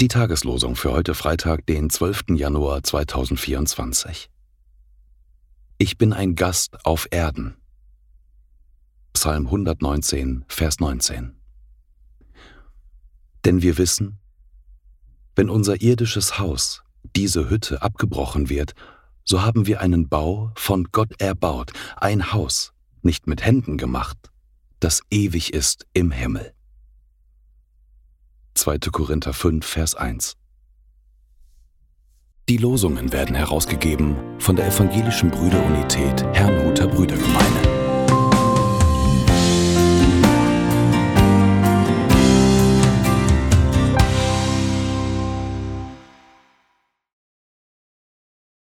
Die Tageslosung für heute Freitag, den 12. Januar 2024. Ich bin ein Gast auf Erden. Psalm 119, Vers 19. Denn wir wissen, wenn unser irdisches Haus, diese Hütte, abgebrochen wird, so haben wir einen Bau von Gott erbaut, ein Haus, nicht mit Händen gemacht, das ewig ist im Himmel. 2. Korinther 5, Vers 1. Die Losungen werden herausgegeben von der Evangelischen Brüderunität Herrnhuter Brüdergemeine.